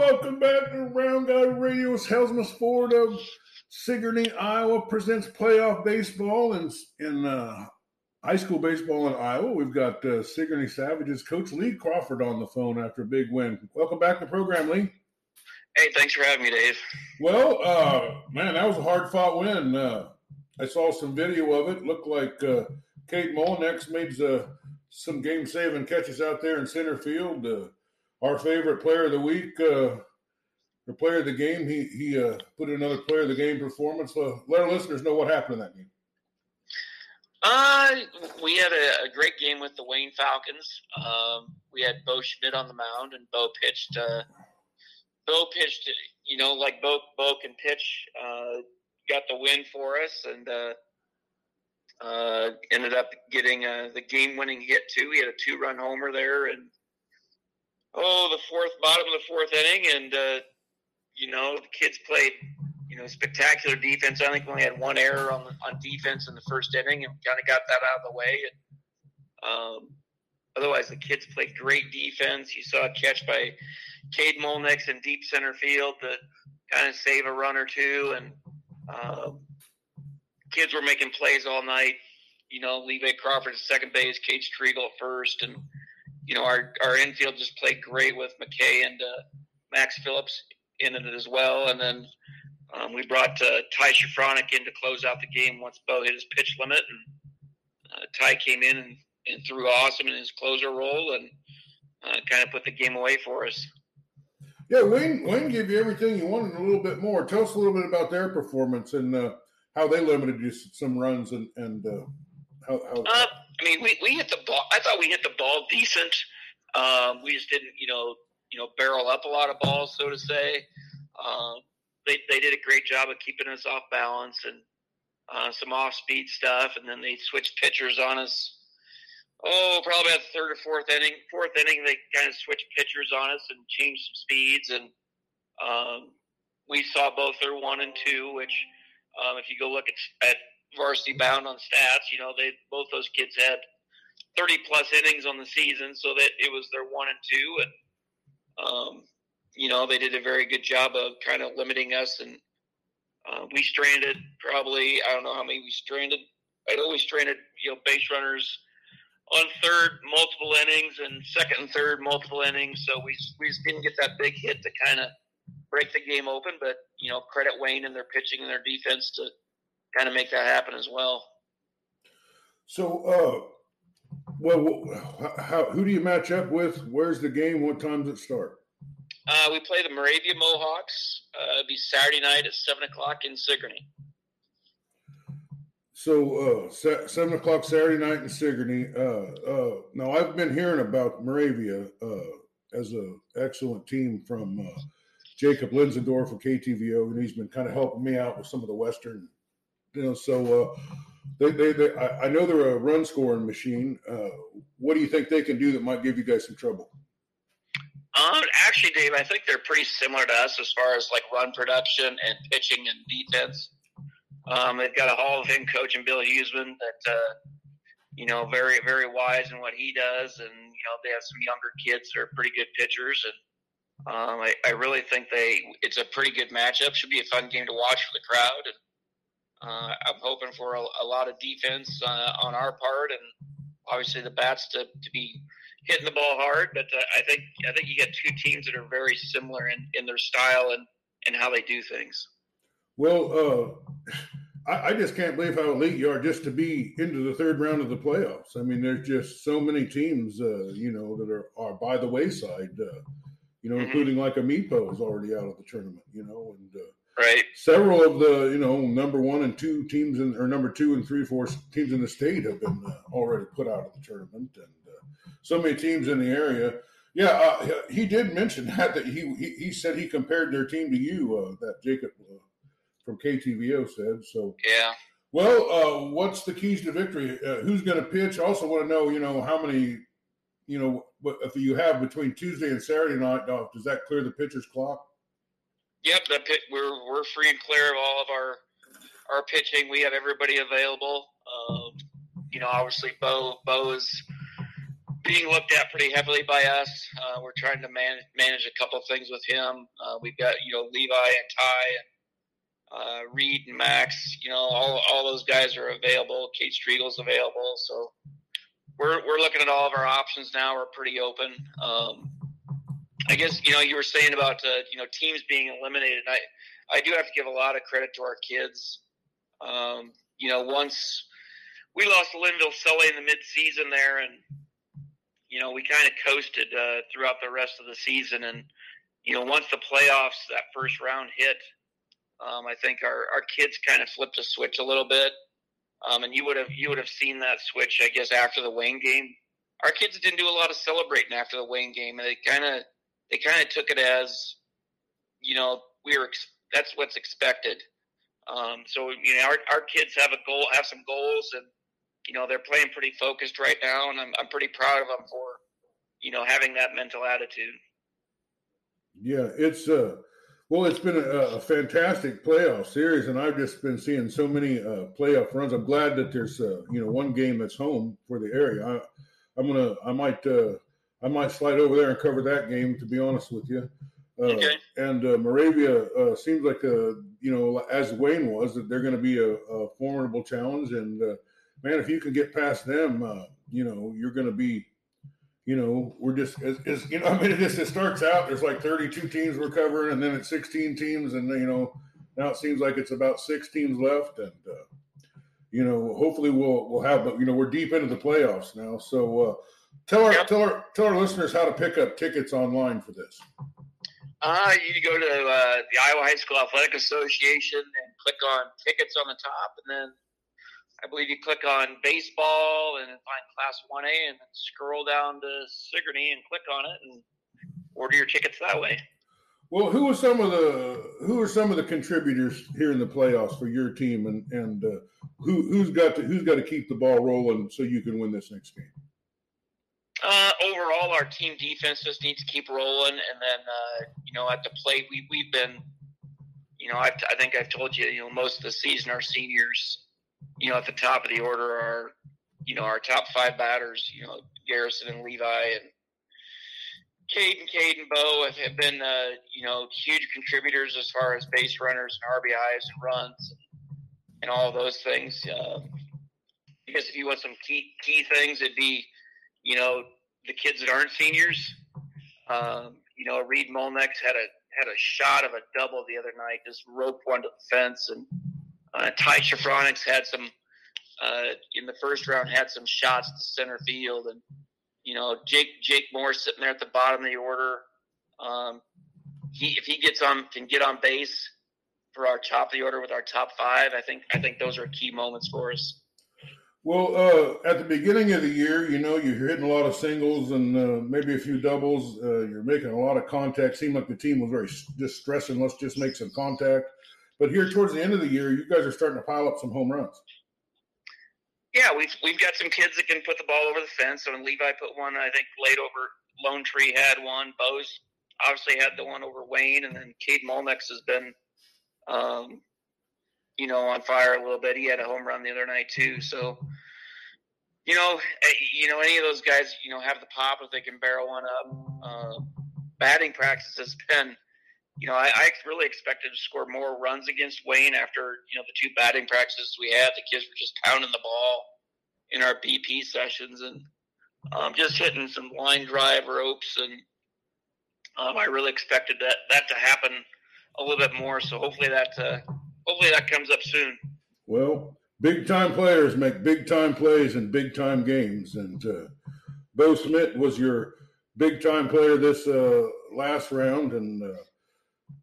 Welcome back to Round Guy Radio's Helmsman Ford of Sigourney, Iowa presents playoff baseball in, in uh, high school baseball in Iowa. We've got uh, Sigourney Savages coach Lee Crawford on the phone after a big win. Welcome back to the program, Lee. Hey, thanks for having me, Dave. Well, uh, man, that was a hard fought win. Uh, I saw some video of it. Looked like uh, Cade Molinex made uh, some game saving catches out there in center field. Our favorite player of the week, uh, or player of the game, he he uh, put another player of the game performance. Uh, let our listeners know what happened in that game. Uh, we had a, a great game with the Wayne Falcons. Um, we had Bo Schmidt on the mound, and Bo pitched. Uh, Bo pitched, you know, like Bo Bo can pitch. Uh, got the win for us, and uh, uh, ended up getting uh, the game-winning hit too. He had a two-run homer there, and oh, the fourth bottom of the fourth inning, and uh, you know the kids played you know spectacular defense. I think we only had one error on the, on defense in the first inning, and kind of got that out of the way. And um, otherwise, the kids played great defense. You saw a catch by Cade Molnix in deep center field to kind of save a run or two, and um, kids were making plays all night. You know, Levi Crawford at second base, Cade Striegel at first, and you know our our infield just played great with McKay and uh, Max Phillips in it as well. And then um, we brought uh, Ty Shafronic in to close out the game once Bo hit his pitch limit, and uh, Ty came in and, and threw awesome in his closer role and uh, kind of put the game away for us. Yeah, Wayne Wayne gave you everything you wanted and a little bit more. Tell us a little bit about their performance and uh, how they limited you some runs and and uh, how. how I mean, we, we hit the ball. I thought we hit the ball decent. Um, we just didn't, you know, you know, barrel up a lot of balls, so to say. Um, they they did a great job of keeping us off balance and uh, some off speed stuff, and then they switched pitchers on us oh, probably at the third or fourth inning. Fourth inning, they kind of switched pitchers on us and changed some speeds, and um, we saw both their one and two. Which, um, if you go look at, at varsity bound on stats, you know they both those kids had thirty plus innings on the season, so that it was their one and two, and um, you know they did a very good job of kind of limiting us, and uh, we stranded probably I don't know how many we stranded. I'd always stranded you know base runners on third multiple innings and second and third multiple innings. So we we just didn't get that big hit to kind of break the game open. But you know, credit Wayne and their pitching and their defense to kind of make that happen as well. So, uh, well, how, who do you match up with? Where's the game? What time does it start? Uh, we play the Moravia Mohawks. Uh, it'll be Saturday night at seven o'clock in Sigourney. So uh, seven o'clock Saturday night in Sigourney. Uh, uh, now I've been hearing about Moravia uh, as an excellent team from uh, Jacob Linsendorf of KTVO, and he's been kind of helping me out with some of the Western. You know, so uh, they, they, they I, I, know they're a run scoring machine. what do you think they can do that might give you guys some trouble? Um, actually, Dave, I think they're pretty similar to us as far as like run production and pitching and defense. Um, they've got a Hall of Fame coach in Bill Huseman that, uh, you know, very, very wise in what he does. And, you know, they have some younger kids that are pretty good pitchers. And um, I, I really think they, it's a pretty good matchup. Should be a fun game to watch for the crowd. And uh, I'm hoping for a, a lot of defense uh, on our part and obviously the bats to, to be hitting the ball hard. But uh, I think, I think you get two teams that are very similar in, in their style and, and how they do things. Well, uh, I, I, just can't believe how elite you are just to be into the third round of the playoffs. I mean, there's just so many teams, uh, you know, that are, are by the wayside, uh, you know, mm-hmm. including like Amipo is already out of the tournament, you know, and uh, right. several of the, you know, number one and two teams in, or number two and three, four teams in the state have been uh, already put out of the tournament. And uh, so many teams in the area. Yeah, uh, he did mention that that he, he, he said he compared their team to you, uh, that Jacob uh, from KTVO said. So yeah. Well, uh, what's the keys to victory? Uh, who's going to pitch? I also want to know, you know, how many, you know, if you have between Tuesday and Saturday night, does that clear the pitcher's clock? Yep, the pit, we're we're free and clear of all of our our pitching. We have everybody available. Um, you know, obviously Bo Bo is being looked at pretty heavily by us. Uh, we're trying to manage manage a couple things with him. Uh, we've got you know Levi and Ty and uh, Reed and Max. You know all all those guys are available. Cade Striegel's available. So we're we're looking at all of our options now. We're pretty open. Um, I guess you know you were saying about uh, you know teams being eliminated. I I do have to give a lot of credit to our kids. Um, you know once we lost Lynnville-Sully in the mid-season there, and you know we kind of coasted uh, throughout the rest of the season. And you know once the playoffs, that first round hit, um, I think our our kids kind of flipped a switch a little bit. Um, and you would have you would have seen that switch, I guess, after the Wayne game. Our kids didn't do a lot of celebrating after the Wayne game, and they kind of they kind of took it as, you know, we were that's what's expected. Um, so you know, our our kids have a goal, have some goals, and you know, they're playing pretty focused right now, and I'm I'm pretty proud of them for, you know, having that mental attitude. Yeah, it's uh well, it's been a, a fantastic playoff series, and I've just been seeing so many uh, playoff runs. I'm glad that there's uh, you know one game that's home for the area. I, I'm gonna I might uh, I might slide over there and cover that game. To be honest with you. Uh, okay. And uh, Moravia uh, seems like a you know as Wayne was that they're going to be a, a, formidable challenge, and man, if you can get past them, uh, you know, you're going to be, you know, we're just, as, as, you know, I mean, it just it starts out, there's like 32 teams we're covering, and then it's 16 teams, and, you know, now it seems like it's about six teams left. And, uh, you know, hopefully we'll, we'll have, but, you know, we're deep into the playoffs now. So, uh, tell our, yep. tell our, tell our listeners how to pick up tickets online for this. Uh, you go to uh, the Iowa High School Athletic Association and click on tickets on the top, and then I believe you click on baseball and find Class 1A and then scroll down to Sigourney and click on it and order your tickets that way. Well, who are some of the who are some of the contributors here in the playoffs for your team, and and uh, who who's got to who's got to keep the ball rolling so you can win this next game? Uh, overall, our team defense just needs to keep rolling, and then uh, you know at the plate we we've been, you know I, I think I've told you you know most of the season our seniors you know, at the top of the order are, you know, our top five batters, you know, Garrison and Levi and Cade and Cade and Bo have, have been, uh, you know, huge contributors as far as base runners and RBIs and runs and, and all those things. Uh, I guess if you want some key key things, it'd be, you know, the kids that aren't seniors. Um, you know, Reed Molnex had a had a shot of a double the other night, just roped one to the fence and uh, Ty Shafronix had some uh, in the first round had some shots to center field, and you know Jake Jake Moore sitting there at the bottom of the order. Um, he if he gets on can get on base for our top of the order with our top five, I think I think those are key moments for us. Well, uh, at the beginning of the year, you know, you're hitting a lot of singles and uh, maybe a few doubles. Uh, you're making a lot of contact. Seemed like the team was very just stressing. Let's just make some contact. But here towards the end of the year, you guys are starting to pile up some home runs. Yeah, we've we've got some kids that can put the ball over the fence. So Levi put one, I think, late over Lone Tree had one. Bo's obviously had the one over Wayne, and then Cade Molnex has been, um, you know, on fire a little bit. He had a home run the other night too. So, you know, eh, you know, any of those guys, you know, have the pop if they can barrel one up. Uh, batting practice has been you know, I, I really expected to score more runs against Wayne after, you know, the two batting practices we had. The kids were just pounding the ball in our BP sessions and um, just hitting some line drive ropes. And um, I really expected that, that to happen a little bit more. So hopefully that, uh, hopefully that comes up soon. Well, big time players make big time plays in big time games. And uh, Bo Smith was your big time player this uh, last round. And, uh,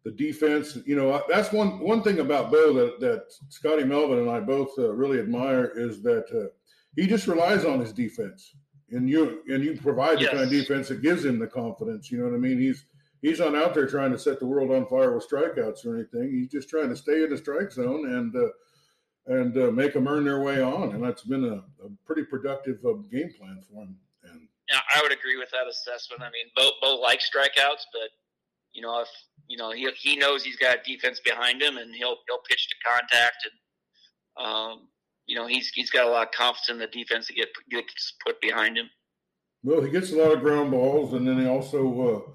the defense. You know, that's one one thing about Bo that that Scotty Melvin and I both uh, really admire is that uh, he just relies on his defense, and you and you provide the yes. kind of defense that gives him the confidence. You know what I mean? He's he's not out there trying to set the world on fire with strikeouts or anything. He's just trying to stay in the strike zone and. Uh, and uh, make them earn their way on, and that's been a, a pretty productive uh, game plan for him. And yeah, I would agree with that assessment. I mean, Bo, Bo likes strikeouts, but you know, if you know he he knows he's got defense behind him, and he'll he'll pitch to contact, and um, you know he's he's got a lot of confidence in the defense to get gets put behind him. Well, he gets a lot of ground balls, and then he also,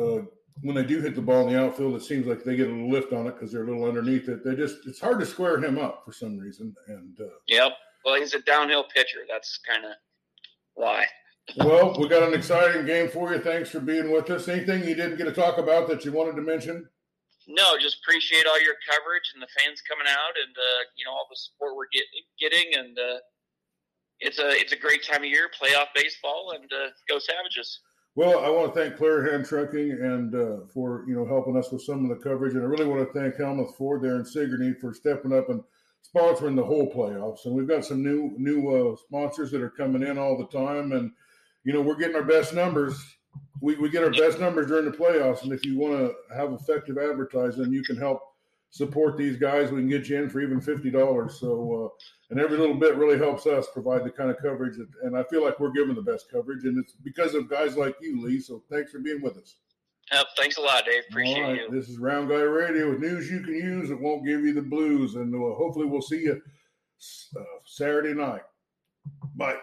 uh, when they do hit the ball in the outfield, it seems like they get a little lift on it because they're a little underneath it. They just it's hard to square him up for some reason. And uh, yep, well, he's a downhill pitcher. That's kind of why. well, we got an exciting game for you. Thanks for being with us. Anything you didn't get to talk about that you wanted to mention? No, just appreciate all your coverage and the fans coming out, and uh, you know all the support we're get, getting, and uh, it's a it's a great time of year, playoff baseball, and uh, go Savages. Well, I want to thank Claire Hand Trucking and uh, for you know helping us with some of the coverage, and I really want to thank Helmuth Ford there in Sigourney for stepping up and sponsoring the whole playoffs. And we've got some new new uh, sponsors that are coming in all the time, and you know we're getting our best numbers we, we get our best numbers during the playoffs. And if you want to have effective advertising, you can help support these guys. We can get you in for even fifty dollars. So, uh, and every little bit really helps us provide the kind of coverage. That, and I feel like we're giving the best coverage, and it's because of guys like you, Lee. So, thanks for being with us. Yep, thanks a lot, Dave. Appreciate right. you. This is Round Guy Radio with news you can use. It won't give you the blues, and uh, hopefully we'll see you uh, Saturday night. Bye.